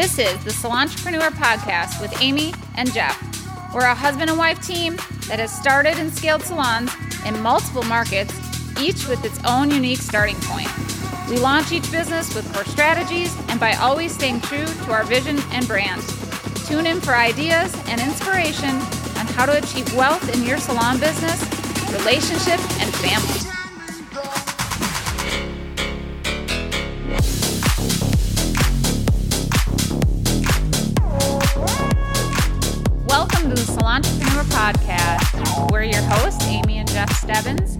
This is the Salontrepreneur Podcast with Amy and Jeff. We're a husband and wife team that has started and scaled salons in multiple markets, each with its own unique starting point. We launch each business with core strategies and by always staying true to our vision and brand. Tune in for ideas and inspiration on how to achieve wealth in your salon business, relationship, and family. Hosts, Amy and Jeff Stebbins.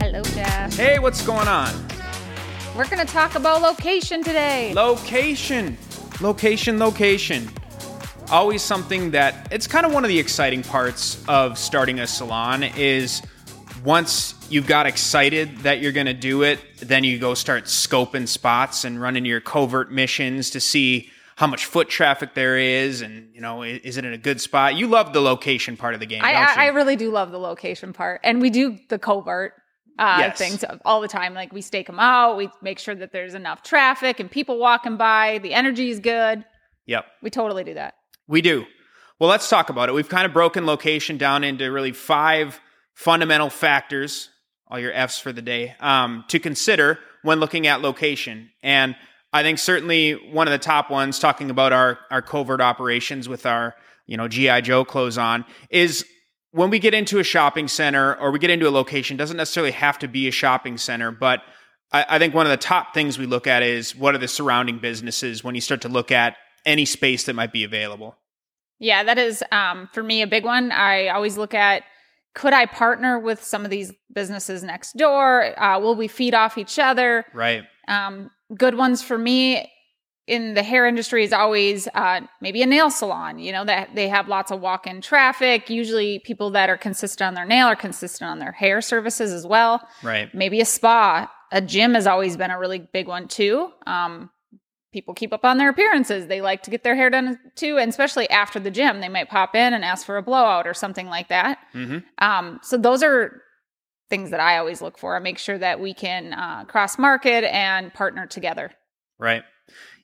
Hello, Jeff. Hey, what's going on? We're going to talk about location today. Location. Location, location. Always something that it's kind of one of the exciting parts of starting a salon is once you've got excited that you're going to do it, then you go start scoping spots and running your covert missions to see how much foot traffic there is and you know is it in a good spot you love the location part of the game I? I, I really do love the location part, and we do the covert uh, Yes. things all the time. Like we stake them out, we make sure that there's enough traffic and people walking by. The energy is good. yep We totally do that. We do. Well, let's talk about it. We've kind of broken location down into really five fundamental factors, all your F's for the day, um, to consider when looking at location. And I think certainly one of the top ones, talking about our, our covert operations with our, you know, GI Joe clothes on, is when we get into a shopping center or we get into a location, doesn't necessarily have to be a shopping center, but I, I think one of the top things we look at is what are the surrounding businesses when you start to look at any space that might be available. Yeah, that is um, for me a big one. I always look at could I partner with some of these businesses next door? Uh, will we feed off each other? Right. Um, good ones for me in the hair industry is always uh, maybe a nail salon. You know that they have lots of walk-in traffic. Usually, people that are consistent on their nail are consistent on their hair services as well. Right. Maybe a spa. A gym has always been a really big one too. Um, people keep up on their appearances. They like to get their hair done too, and especially after the gym, they might pop in and ask for a blowout or something like that. hmm Um, so those are things that I always look for. I make sure that we can uh, cross market and partner together. Right.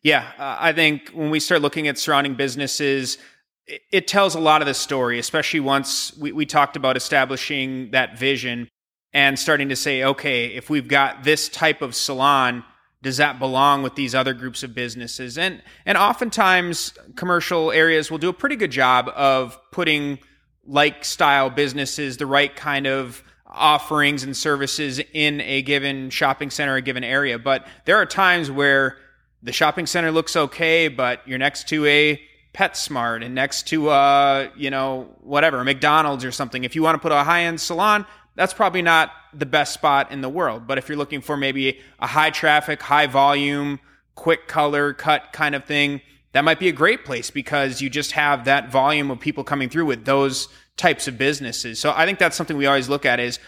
Yeah. Uh, I think when we start looking at surrounding businesses, it, it tells a lot of the story, especially once we, we talked about establishing that vision and starting to say, okay, if we've got this type of salon, does that belong with these other groups of businesses? And and oftentimes commercial areas will do a pretty good job of putting like style businesses, the right kind of offerings and services in a given shopping center, a given area. But there are times where the shopping center looks okay, but you're next to a PetSmart and next to uh, you know, whatever, McDonald's or something. If you want to put a high-end salon, that's probably not the best spot in the world. But if you're looking for maybe a high traffic, high volume, quick color cut kind of thing, that might be a great place because you just have that volume of people coming through with those types of businesses. So I think that's something we always look at is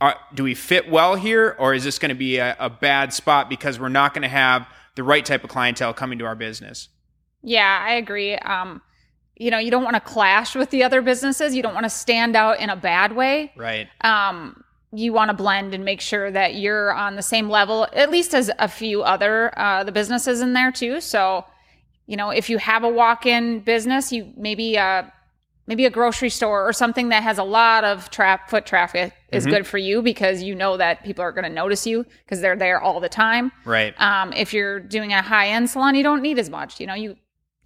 are, do we fit well here or is this going to be a, a bad spot because we're not going to have the right type of clientele coming to our business? Yeah, I agree. Um, you know, you don't want to clash with the other businesses. You don't want to stand out in a bad way. Right. Um, you want to blend and make sure that you're on the same level, at least as a few other uh, the businesses in there too. So, you know, if you have a walk-in business, you maybe uh, maybe a grocery store or something that has a lot of trap foot traffic is Mhm. good for you because you know that people are going to notice you because they're there all the time. Right. Um, if you're doing a high end salon, you don't need as much. You know, you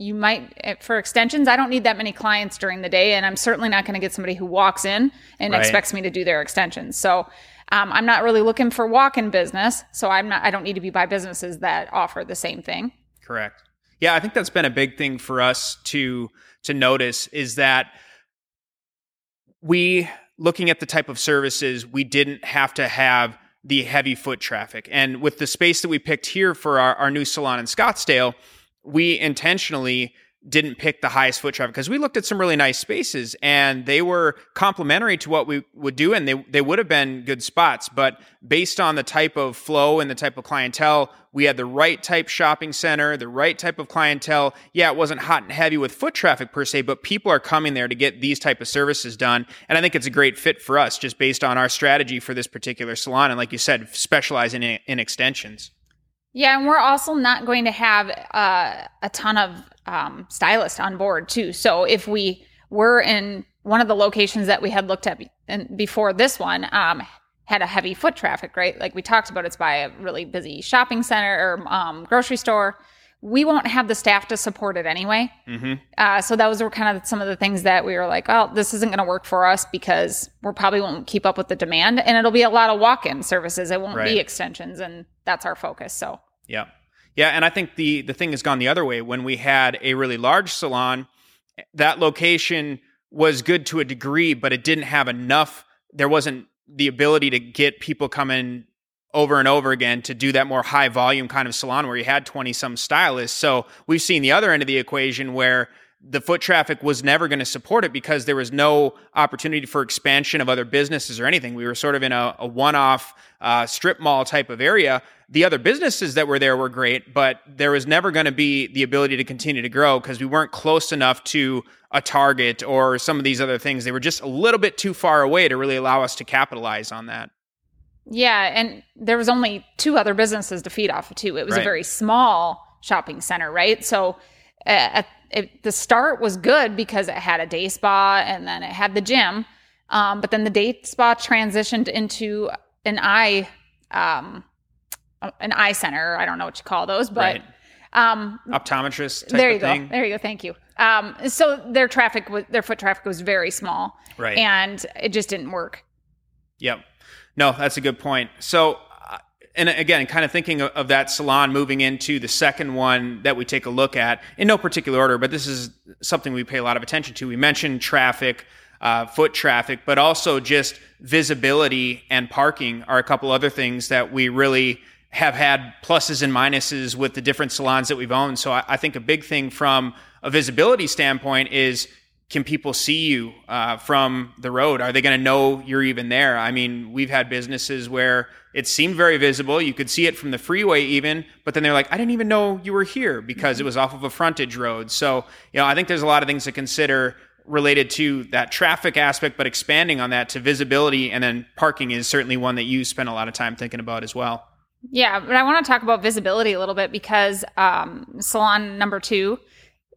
you might eh, for extensions. I don't need that many clients during the day, and I'm certainly not going to get somebody who walks in and Right. expects me to do their extensions. So. Um, I'm not really looking for walk-in business, so I'm not. I don't need to be by businesses that offer the same thing. Correct. Yeah, I think that's been a big thing for us to to notice is that we looking at the type of services we didn't have to have the heavy foot traffic. And with the space that we picked here for our, our new salon in Scottsdale, we intentionally didn't pick the highest foot traffic because we looked at some really nice spaces and they were complementary to what we would do and they, they would have been good spots. But based on the type of flow and the type of clientele, we had the right type shopping center, the right type of clientele. Yeah, it wasn't hot and heavy with foot traffic per se, but people are coming there to get these type of services done. And I think it's a great fit for us just based on our strategy for this particular salon. And like you said, specializing in, in extensions. Yeah, and we're also not going to have uh, a ton of um, stylists on board too. So if we were in one of the locations that we had looked at be- and before this one um, had a heavy foot traffic, right? Like we talked about, it's by a really busy shopping center or um, grocery store. We won't have the staff to support it anyway. Mm-hmm. Uh, so those were kind of some of the things that we were like, well, this isn't going to work for us because we probably won't keep up with the demand, and it'll be a lot of walk-in services. It won't Right. be extensions, and that's our focus. So Yeah. Yeah, and I think the the thing has gone the other way. When we had a really large salon, that location was good to a degree, but it didn't have enough. There wasn't the ability to get people coming over and over again to do that more high volume kind of salon where you had 20 some stylists. So we've seen the other end of the equation where the foot traffic was never going to support it because there was no opportunity for expansion of other businesses or anything. We were sort of in a, a one off uh, strip mall type of area. The other businesses that were there were great, but there was never going to be the ability to continue to grow because we weren't close enough to a target or some of these other things. They were just a little bit too far away to really allow us to capitalize on that. Yeah, and there was only two other businesses to feed off of too. It was Right. a very small shopping center, right? So uh, at the start was good because it had a day spa and then it had the gym, um, but then the day spa transitioned into an eye um, an eye center. I don't know what you call those, but Right. um, Optometrist type there you go. thing. There you go. Thank you. Um, so their traffic, was, their foot traffic was very small, Right. and it just didn't work. Yep. No, that's a good point. So, uh, and again, kind of thinking of, that salon moving into the second one that we take a look at in no particular order, but this is something we pay a lot of attention to. We mentioned traffic, uh, foot traffic, but also just visibility and parking are a couple other things that we really have had pluses and minuses with the different salons that we've owned. So I, I think a big thing from a visibility standpoint is can people see you uh, from the road? Are they going to know you're even there? I mean, we've had businesses where it seemed very visible. You could see it from the freeway, even, but then they're like, I didn't even know you were here because it was off of a frontage road. So, you know, I think there's a lot of things to consider related to that traffic aspect, but expanding on that to visibility and then parking is certainly one that you spend a lot of time thinking about as well. Yeah, but I want to talk about visibility a little bit because um, salon number two,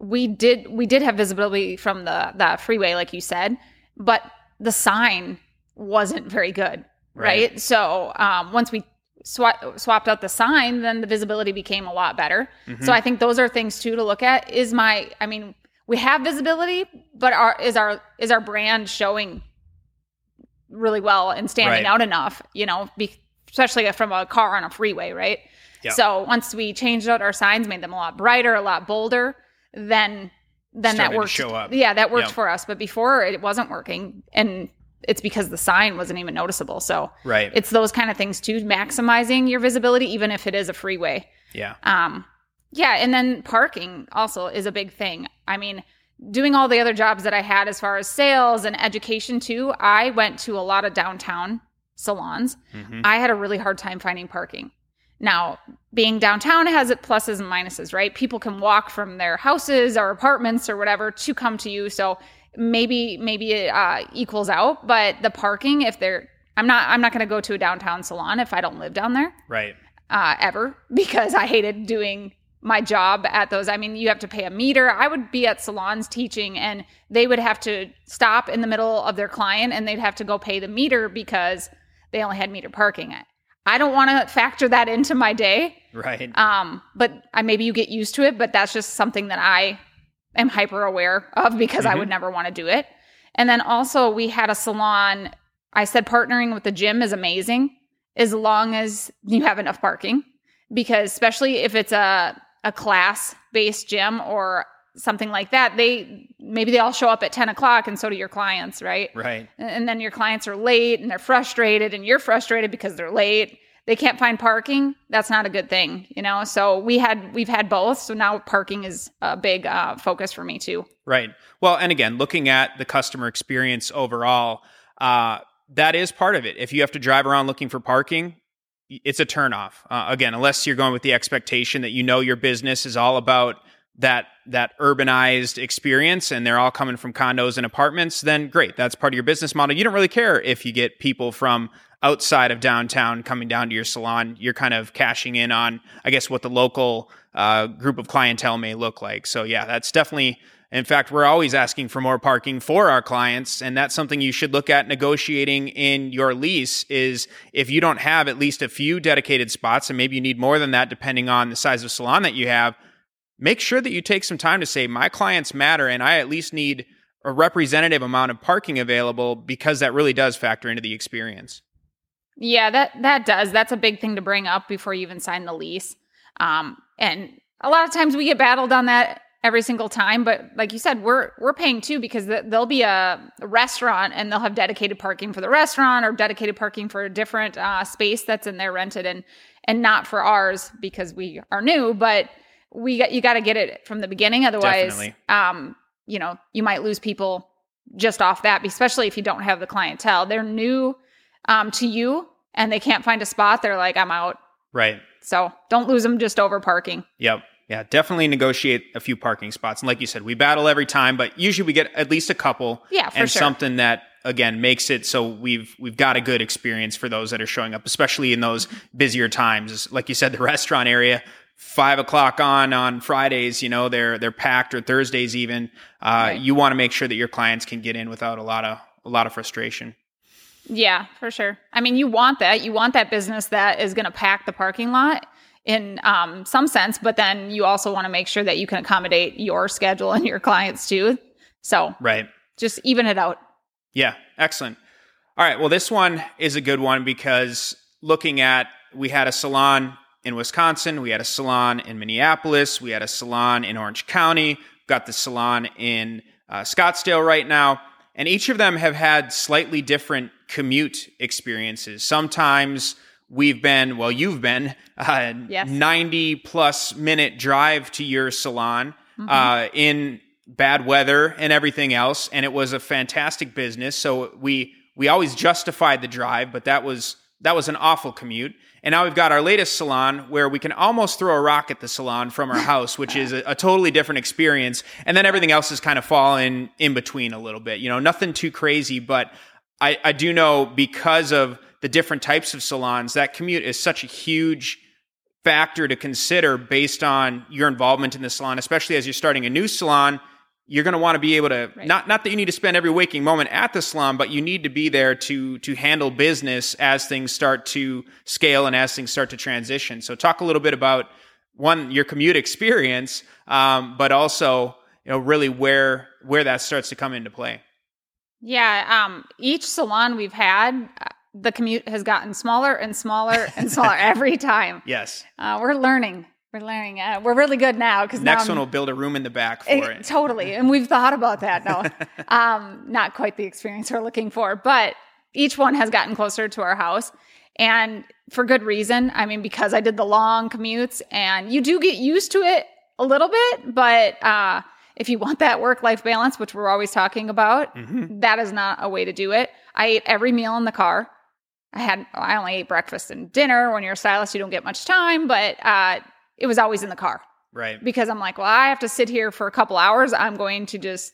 we did we did have visibility from the the freeway, like you said, but the sign wasn't very good, right? Right. So um, once we swap, swapped out the sign, then the visibility became a lot better. Mm-hmm. So I think those are things too to look at. Is my, I mean, we have visibility, but our is our is our brand showing really well and standing Right. out enough? You know, be, especially from a car on a freeway, right? Yeah. So once we changed out our signs, made them a lot brighter, a lot bolder, then then Started that worked. show up. Yeah, that worked Yeah. for us. But before it wasn't working, and it's because the sign wasn't even noticeable. So Right. it's those kind of things too, maximizing your visibility, even if it is a freeway. yeah. Um, yeah, and then parking also is a big thing. I mean, doing all the other jobs that I had as far as sales and education too, I went to a lot of downtown salons. Mhm. I had a really hard time finding parking. Now, being downtown has its pluses and minuses, right? People can walk from their houses or apartments or whatever to come to you. So maybe maybe it uh, equals out. But the parking, if they're, I'm not I'm not going to go to a downtown salon if I don't live down there Right. uh, ever because I hated doing my job at those. I mean, you have to pay a meter. I would be at salons teaching and they would have to stop in the middle of their client and they'd have to go pay the meter because they only had meter parking. I don't want to factor that into my day. Right. Um, but I, maybe you get used to it, but that's just something that I am hyper aware of because I Mhm. would never want to do it. And then also we had a salon. I said partnering with the gym is amazing as long as you have enough parking because especially if it's a a class based gym or something like that, they maybe they all show up at 10 o'clock and so do your clients, right? right. and then your clients are late and they're frustrated and you're frustrated because they're late they can't find parking that's not a good thing you know so we had we've had both so now parking is a big uh, focus for me too Right. Well, and again, looking at the customer experience overall, uh, that is part of it. If you have to drive around looking for parking, it's a turnoff. Uh, again, unless you're going with the expectation that you know your business is all about that that urbanized experience and they're all coming from condos and apartments, then great. That's part of your business model. You don't really care if you get people from outside of downtown coming down to your salon. You're kind of cashing in on, I guess, what the local uh, group of clientele may look like. So yeah, that's definitely in fact, we're always asking for more parking for our clients, and that's something you should look at negotiating in your lease is if you don't have at least a few dedicated spots and maybe you need more than that depending on the size of salon that you have, make sure that you take some time to say my clients matter and I at least need a representative amount of parking available because that really does factor into the experience. Yeah, that that does. That's a big thing to bring up before you even sign the lease. Um, and a lot of times we get battled on that every single time but like you said we're we're paying too because there'll be a, restaurant and they'll have dedicated parking for the restaurant or dedicated parking for a different uh, space that's in there rented and and not for ours because we are new but we got you got to get it from the beginning otherwise Definitely. um you know you might lose people just off that especially if you don't have the clientele they're new um to you and they can't find a spot they're like i'm out right so don't lose them just over parking yep yeah, definitely negotiate a few parking spots. And like you said, we battle every time, but usually we get at least a couple. Yeah, and sure. something that again makes it so we've we've got a good experience for those that are showing up, especially in those busier times. Like you said, the restaurant area, five o'clock on on Fridays, you know, they're they're packed or Thursdays even. Uh, right. You want to make sure that your clients can get in without a lot of a lot of frustration. Yeah, for sure. I mean, you want that. You want that business that is going to pack the parking lot in um, some sense, but then you also want to make sure that you can accommodate your schedule and your clients too. So, right, just even it out. Yeah, excellent. All right, well, this one is a good one because looking at we had a salon in Wisconsin, we had a salon in Minneapolis, we had a salon in Orange County, got the salon in uh, Scottsdale right now, and each of them have had slightly different commute experiences. Sometimes we've been, well, you've been uh, yes. 90 plus minute drive to your salon mm-hmm. uh, in bad weather and everything else. And it was a fantastic business. So we, we always justified the drive, but that was, that was an awful commute. And now we've got our latest salon where we can almost throw a rock at the salon from our house, which is a, a, totally different experience. And then everything else is kind of fallen in between a little bit. You know, nothing too crazy, but I, I do know because of the different types of salons, that commute is such a huge factor to consider based on your involvement in the salon, especially as you're starting a new salon. You're going to want to be able to right. not not that you need to spend every waking moment at the salon, but you need to be there to to handle business as things start to scale and as things start to transition. So, talk a little bit about one your commute experience, um, but also you know really where where that starts to come into play. Yeah, um, each salon we've had, the commute has gotten smaller and smaller and smaller every time. Yes. Uh, we're learning. We're learning. Uh, we're really good now because next one will build a room in the back for it. it. Totally, and we've thought about that. No, um, not quite the experience we're looking for, but each one has gotten closer to our house, and for good reason. I mean, because I did the long commutes, and you do get used to it a little bit, but uh, if you want that work life balance, which we're always talking about, mm-hmm. that is not a way to do it. I ate every meal in the car. I had I only ate breakfast and dinner. When you're a stylist, you don't get much time, but uh, it was always in the car. Right. Because I'm like, well, I have to sit here for a couple hours. I'm going to just,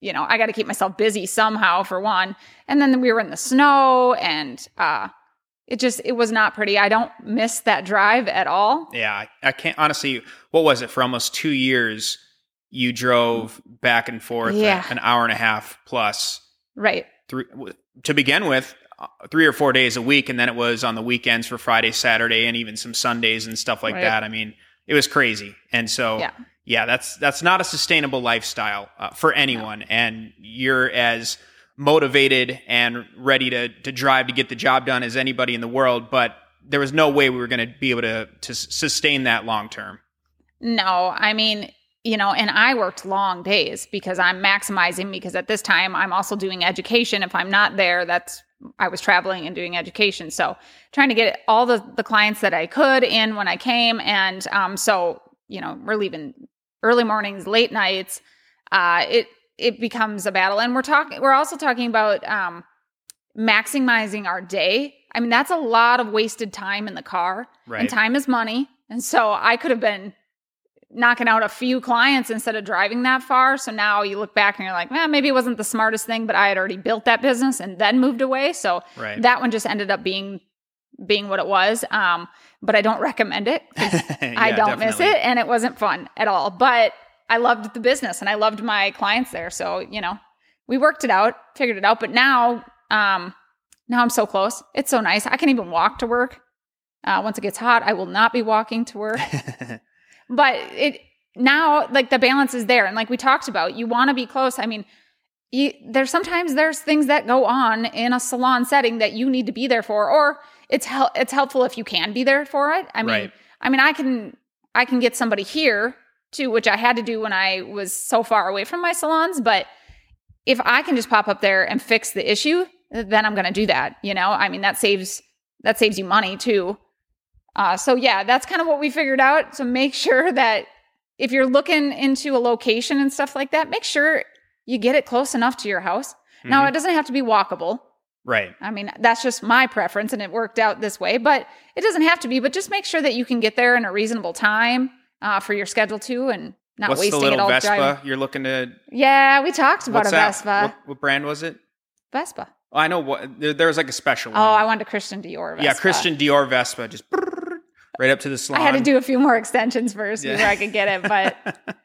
you know, I got to keep myself busy somehow for one. And then we were in the snow and uh, it just it was not pretty. I don't miss that drive at all. Yeah, I, can't honestly. What was it for almost two years? You drove back and forth yeah. an hour and a half plus. Right. To begin with, uh, three or four days a week, and then it was on the weekends for Friday, Saturday, and even some Sundays and stuff like right. that. I mean, it was crazy, and so yeah, yeah that's that's not a sustainable lifestyle uh, for anyone. No. And you're as motivated and ready to to drive to get the job done as anybody in the world, but there was no way we were going to be able to to sustain that long term. No, I mean you know, and I worked long days because I'm maximizing because at this time I'm also doing education. If I'm not there, that's I was traveling and doing education. So trying to get all the, the clients that I could in when I came. And um, so, you know, we're leaving early mornings, late nights. Uh, it it becomes a battle. And we're talking we're also talking about um, maximizing our day. I mean, that's a lot of wasted time in the car. Right. And time is money. And so I could have been knocking out a few clients instead of driving that far. So now you look back and you're like, well, maybe it wasn't the smartest thing, but I had already built that business and then moved away. So Right. that one just ended up being being what it was. Um, but I don't recommend it. 'cause I don't miss it, and it wasn't fun at all. But I loved the business and I loved my clients there. So you know, we worked it out, figured it out. But now, um, now I'm so close. It's so nice. I can even walk to work. Uh, once it gets hot, I will not be walking to work. but it now like the balance is there, and like we talked about, you want to be close. I mean. You, there's sometimes there's things that go on in a salon setting that you need to be there for, or it's hel- it's helpful if you can be there for it. I mean, Right. I mean, I can I can get somebody here too, which I had to do when I was so far away from my salons. But if I can just pop up there and fix the issue, then I'm going to do that. You know, I mean, that saves that saves you money too. Uh, so yeah, that's kind of what we figured out. So make sure that if you're looking into a location and stuff like that, make sure you get it close enough to your house. Now, Mhm. it doesn't have to be walkable. right. I mean, that's just my preference and it worked out this way, but it doesn't have to be. But just make sure that you can get there in a reasonable time uh, for your schedule too and not What's the wasting it all Vespa driving. you're looking to? Yeah, we talked about What's a that? Vespa. What, what brand was it? Vespa. Oh, I know what there, there was like a special one. Oh, I wanted a Christian Dior Vespa. yeah, Christian Dior Vespa, just brrrr, right up to the slide. I had to do a few more extensions first Yeah. before I could get it, but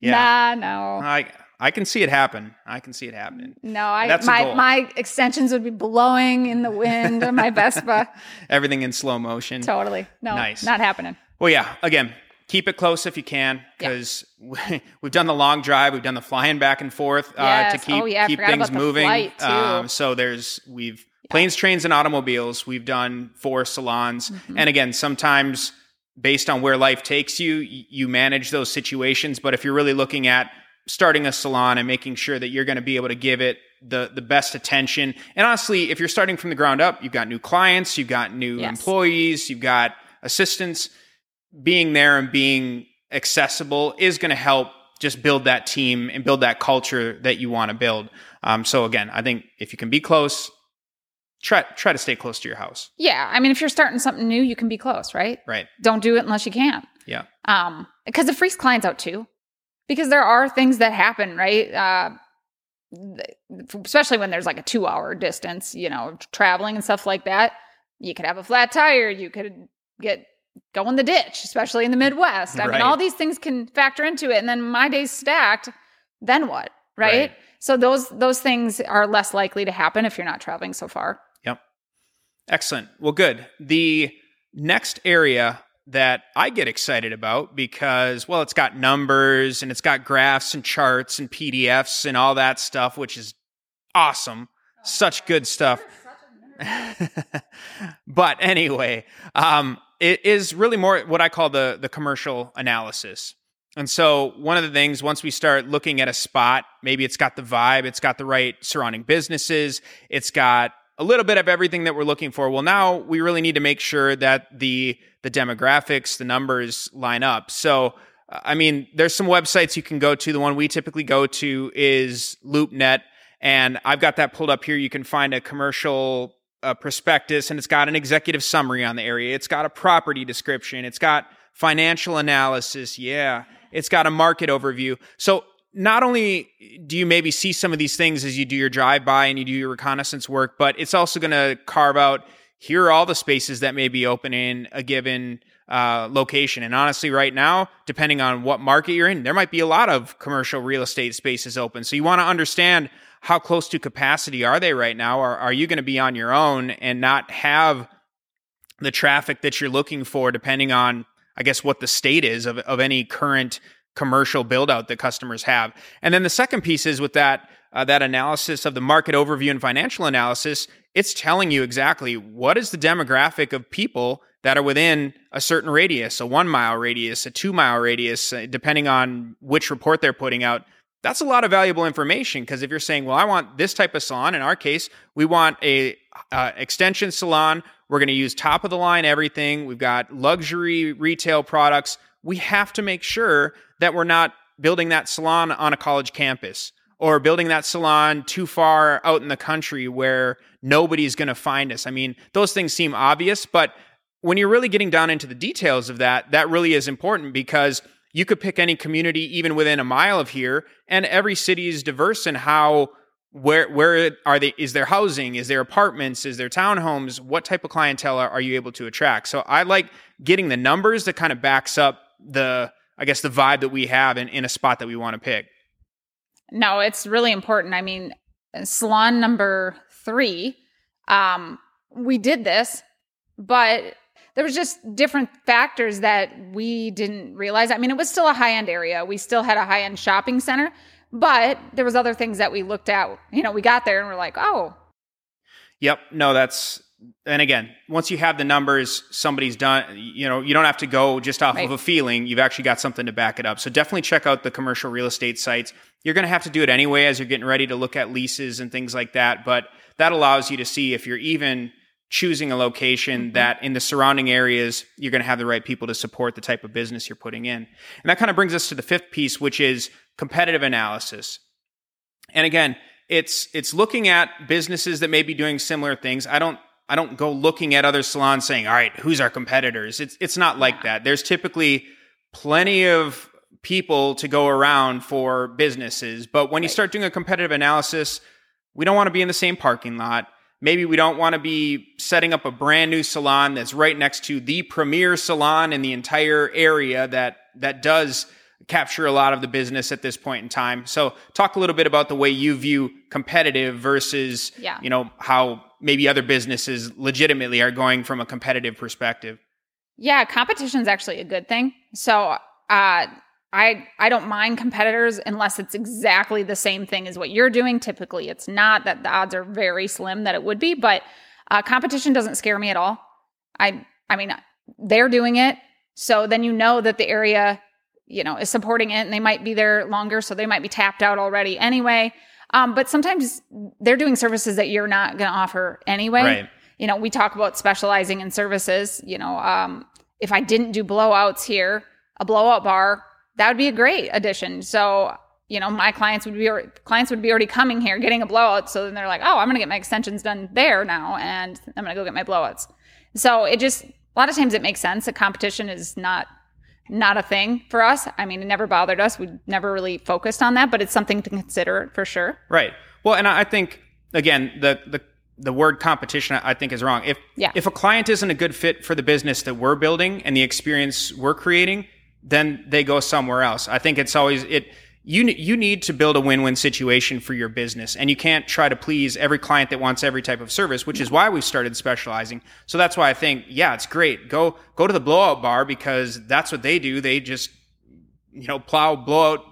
yeah, nah, no. I I can see it happen. I can see it happening. No, I That's my my extensions would be blowing in the wind on my Vespa. Everything in slow motion. totally. No, Nice. not happening. Well, yeah. Again, keep it close if you can, Yeah. because we've done the long drive, we've done the flying back and forth uh, to keep Oh, yeah, keep things moving. Um, so there's we've planes, trains, and automobiles. We've done four salons, Mm-hmm. and again, sometimes based on where life takes you, you manage those situations. But if you're really looking at starting a salon and making sure that you're going to be able to give it the the best attention, and honestly, if you're starting from the ground up, you've got new clients, you've got new Yes. employees, you've got assistants being there and being accessible is going to help just build that team and build that culture that you want to build. Um, so again, I think if you can be close, try try to stay close to your house. Yeah, I mean, if you're starting something new, you can be close, right? Right. Don't do it unless you can. Yeah. Um, because it freaks clients out too, because there are things that happen, right? Uh, especially when there's like a two-hour distance, you know, traveling and stuff like that. You could have a flat tire. You could get go in the ditch, especially in the Midwest. I Right. mean, all these things can factor into it. And then my day's stacked. Then what? Right? Right. So those those things are less likely to happen if you're not traveling so far. Excellent. Well, good. The next area that I get excited about because, well, it's got numbers and it's got graphs and charts and PDFs and all that stuff, which is awesome. Such good stuff. but anyway, um, it is really more what I call the the commercial analysis. And so one of the things once we start looking at a spot, maybe it's got the vibe, it's got the right surrounding businesses, it's got a little bit of everything that we're looking for. Well, now we really need to make sure that the the demographics, the numbers line up. So I mean, there's some websites you can go to. The one we typically go to is LoopNet, and I've got that pulled up here. You can find a commercial uh, prospectus, and it's got an executive summary on the area. It's got a property description. It's got financial analysis. Yeah, it's got a market overview. So not only do you maybe see some of these things as you do your drive by and you do your reconnaissance work, but it's also going to carve out here are all the spaces that may be open in a given uh, location. And honestly, right now, depending on what market you're in, there might be a lot of commercial real estate spaces open. So you want to understand how close to capacity are they right now? Or are you going to be on your own and not have the traffic that you're looking for, depending on, I guess, what the state is of, of any current commercial build out that customers have. And then the second piece is with that uh, that analysis of the market overview and financial analysis, it's telling you exactly what is the demographic of people that are within a certain radius, a one mile radius, a two mile radius, uh, depending on which report they're putting out. That's a lot of valuable information because if you're saying, well, I want this type of salon, in our case, we want a uh, extension salon. We're going to use top of the line everything. We've got luxury retail products. We have to make sure that we're not building that salon on a college campus or building that salon too far out in the country where nobody's going to find us. I mean, those things seem obvious, but when you're really getting down into the details of that, that really is important because you could pick any community even within a mile of here, and every city is diverse in how where where are they is there housing? Is there apartments? Is there townhomes? What type of clientele are, are you able to attract? So i like getting the numbers that kind of backs up the i guess the vibe that we have in, in a spot that we want to pick no it's really important i mean salon number three um we did this but there was just different factors that we didn't realize i mean it was still a high end area we still had a high end shopping center but there was other things that we looked at. You know, we got there and we're like, oh. Yep. No, that's and again, once you have the numbers, somebody's done, you know, you don't have to go just off right. of a feeling. You've actually got something to back it up. So definitely check out the commercial real estate sites. You're going to have to do it anyway as you're getting ready to look at leases and things like that. But that allows you to see if you're even choosing a location mm-hmm. that in the surrounding areas, you're going to have the right people to support the type of business you're putting in. And that kind of brings us to the fifth piece, which is competitive analysis. And again, it's it's looking at businesses that may be doing similar things. I don't I don't go looking at other salons saying, "All right, who's our competitors?" It's it's not like that. There's typically plenty of people to go around for businesses, but when you start doing a competitive analysis, we don't want to be in the same parking lot. Maybe we don't want to be setting up a brand new salon that's right next to the premier salon in the entire area that that does capture a lot of the business at this point in time. So talk a little bit about the way you view competitive versus yeah. you know how maybe other businesses legitimately are going from a competitive perspective. Yeah, competition is actually a good thing. So uh I I don't mind competitors unless it's exactly the same thing as what you're doing. Typically, it's not that the odds are very slim that it would be, but uh, competition doesn't scare me at all. I I mean, they're doing it, so then you know that the area you know is supporting it, and they might be there longer, so they might be tapped out already anyway. Um, but sometimes they're doing services that you're not going to offer anyway. Right. You know, we talk about specializing in services. You know, um, if I didn't do blowouts here, a blowout bar that would be a great addition. So, you know, my clients would be clients would be already coming here getting a blowout. So then they're like, oh, I'm gonna get my extensions done there now, and I'm gonna go get my blowouts. So it just a lot of times it makes sense. A competition is not not a thing for us. I mean, it never bothered us. We never really focused on that, but it's something to consider for sure. Right. Well, and I think again the the the word competition I think is wrong. If yeah. if a client isn't a good fit for the business that we're building and the experience we're creating, then they go somewhere else. I think it's always it you you need to build a win-win situation for your business and you can't try to please every client that wants every type of service which is why we've started specializing. So that's why i think yeah it's great. Go go to the blowout bar because that's what they do. They just you know plow blowout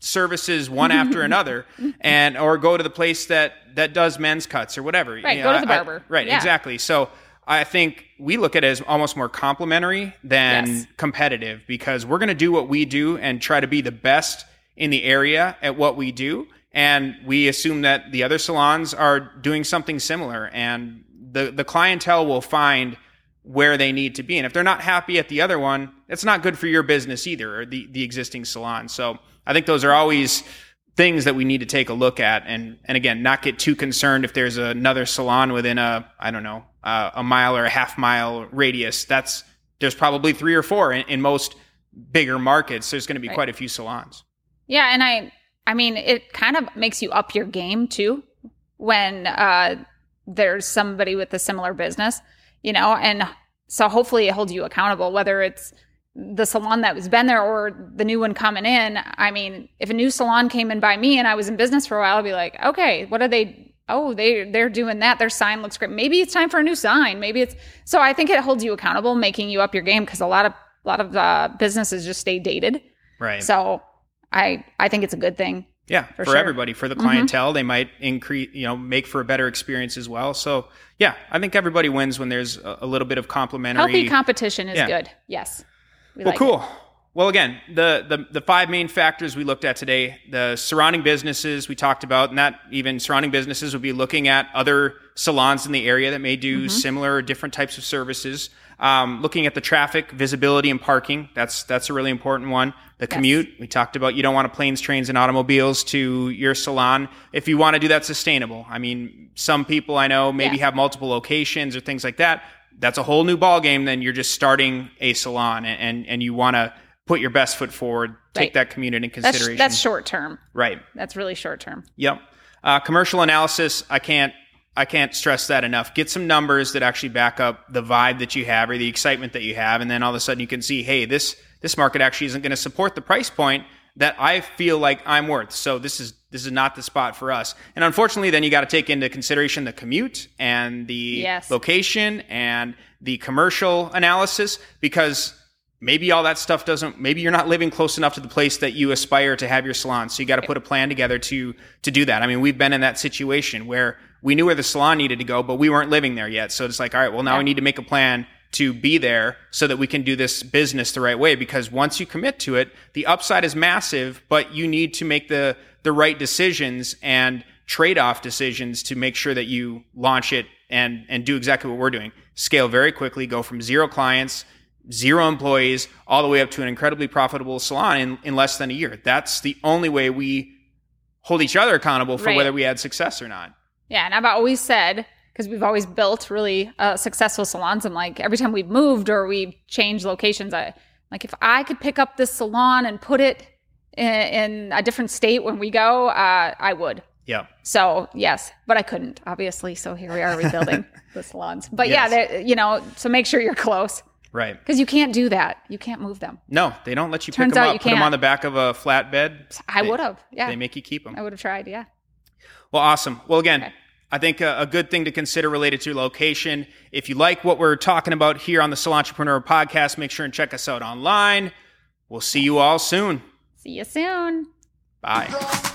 services one after another and or go to the place that that does men's cuts or whatever. Right you know, go to the barber. I, right yeah. exactly. So I think we look at it as almost more complementary than yes. competitive because we're going to do what we do and try to be the best in the area at what we do. And we assume that the other salons are doing something similar and the, the clientele will find where they need to be. And if they're not happy at the other one, it's not good for your business either or the, the existing salon. So I think those are always things that we need to take a look at and and again not get too concerned if there's another salon within a i don't know uh, a mile or a half mile radius that's there's probably three or four in, in most bigger markets there's going to be right. quite a few salons yeah and i i mean it kind of makes you up your game too when uh there's somebody with a similar business you know and so hopefully it holds you accountable whether it's the salon that was been there or the new one coming in. I mean, if a new salon came in by me and I was in business for a while, I'd be like, okay, what are they? Oh, they they're doing that. Their sign looks great. Maybe it's time for a new sign. Maybe it's so. I think it holds you accountable, making you up your game because a lot of a lot of uh, businesses just stay dated. Right. So I I think it's a good thing. Yeah, for, for sure. everybody, for the mm-hmm. clientele, mm-hmm. they might increase, you know, make for a better experience as well. So, yeah, I think everybody wins when there's a, a little bit of complementary. Healthy competition is yeah. good. Yes. We well, like cool. It. Well, again, the, the the five main factors we looked at today: the surrounding businesses we talked about, and that even surrounding businesses would be looking at other salons in the area that may do mm-hmm. similar or different types of services. Um, looking at the traffic, visibility, and parking. That's that's a really important one. The yes. commute we talked about. You don't want to planes, trains, and automobiles to your salon if you want to do that sustainable. I mean, some people I know maybe yeah. have multiple locations or things like that that's a whole new ball game. Then you're just starting a salon and, and, and you want to put your best foot forward, take Right. that commute into That's consideration. that's short term. right. That's really short term. Yep. Uh, commercial analysis, I can't I can't stress that enough. Get some numbers that actually back up the vibe that you have or the excitement that you have, and then all of a sudden you can see, hey, this this market actually isn't going to support the price point that I feel like I'm worth. So this is this is not the spot for us. And unfortunately, then you got to take into consideration the commute and the Yes. location and the commercial analysis because maybe all that stuff doesn't maybe you're not living close enough to the place that you aspire to have your salon so you got to put a plan together to to do that. I mean we've been in that situation where we knew where the salon needed to go but we weren't living there yet. So it's like all right well now we need to make a plan to be there so that we can do this business the right way because once you commit to it the upside is massive but you need to make the the right decisions and trade-off decisions to make sure that you launch it and and do exactly what we're doing. Scale very quickly go from zero clients zero employees all the way up to an incredibly profitable salon in, in less than a year that's the only way we hold each other accountable for Right. whether we had success or not Yeah, and I've always said because we've always built really uh, successful salons. I'm like every time we've moved or we've changed locations, I like if I could pick up this salon and put it in, in a different state when we go, uh, I would. yeah So yes, but I couldn't obviously. So here we are rebuilding the salons. But Yes. yeah, you know, so make sure you're close right because you can't do that. You can't move them. no they don't let you Turns pick them out up you put them can't. on the back of a flatbed I They- would have. Yeah, they make you keep them I would have tried. Yeah. Well, awesome. Well, again, Okay. I think a, a good thing to consider related to location. If you like what we're talking about here on the Salontrepreneur podcast, make sure and check us out online. We'll see you all soon. See you soon. Bye.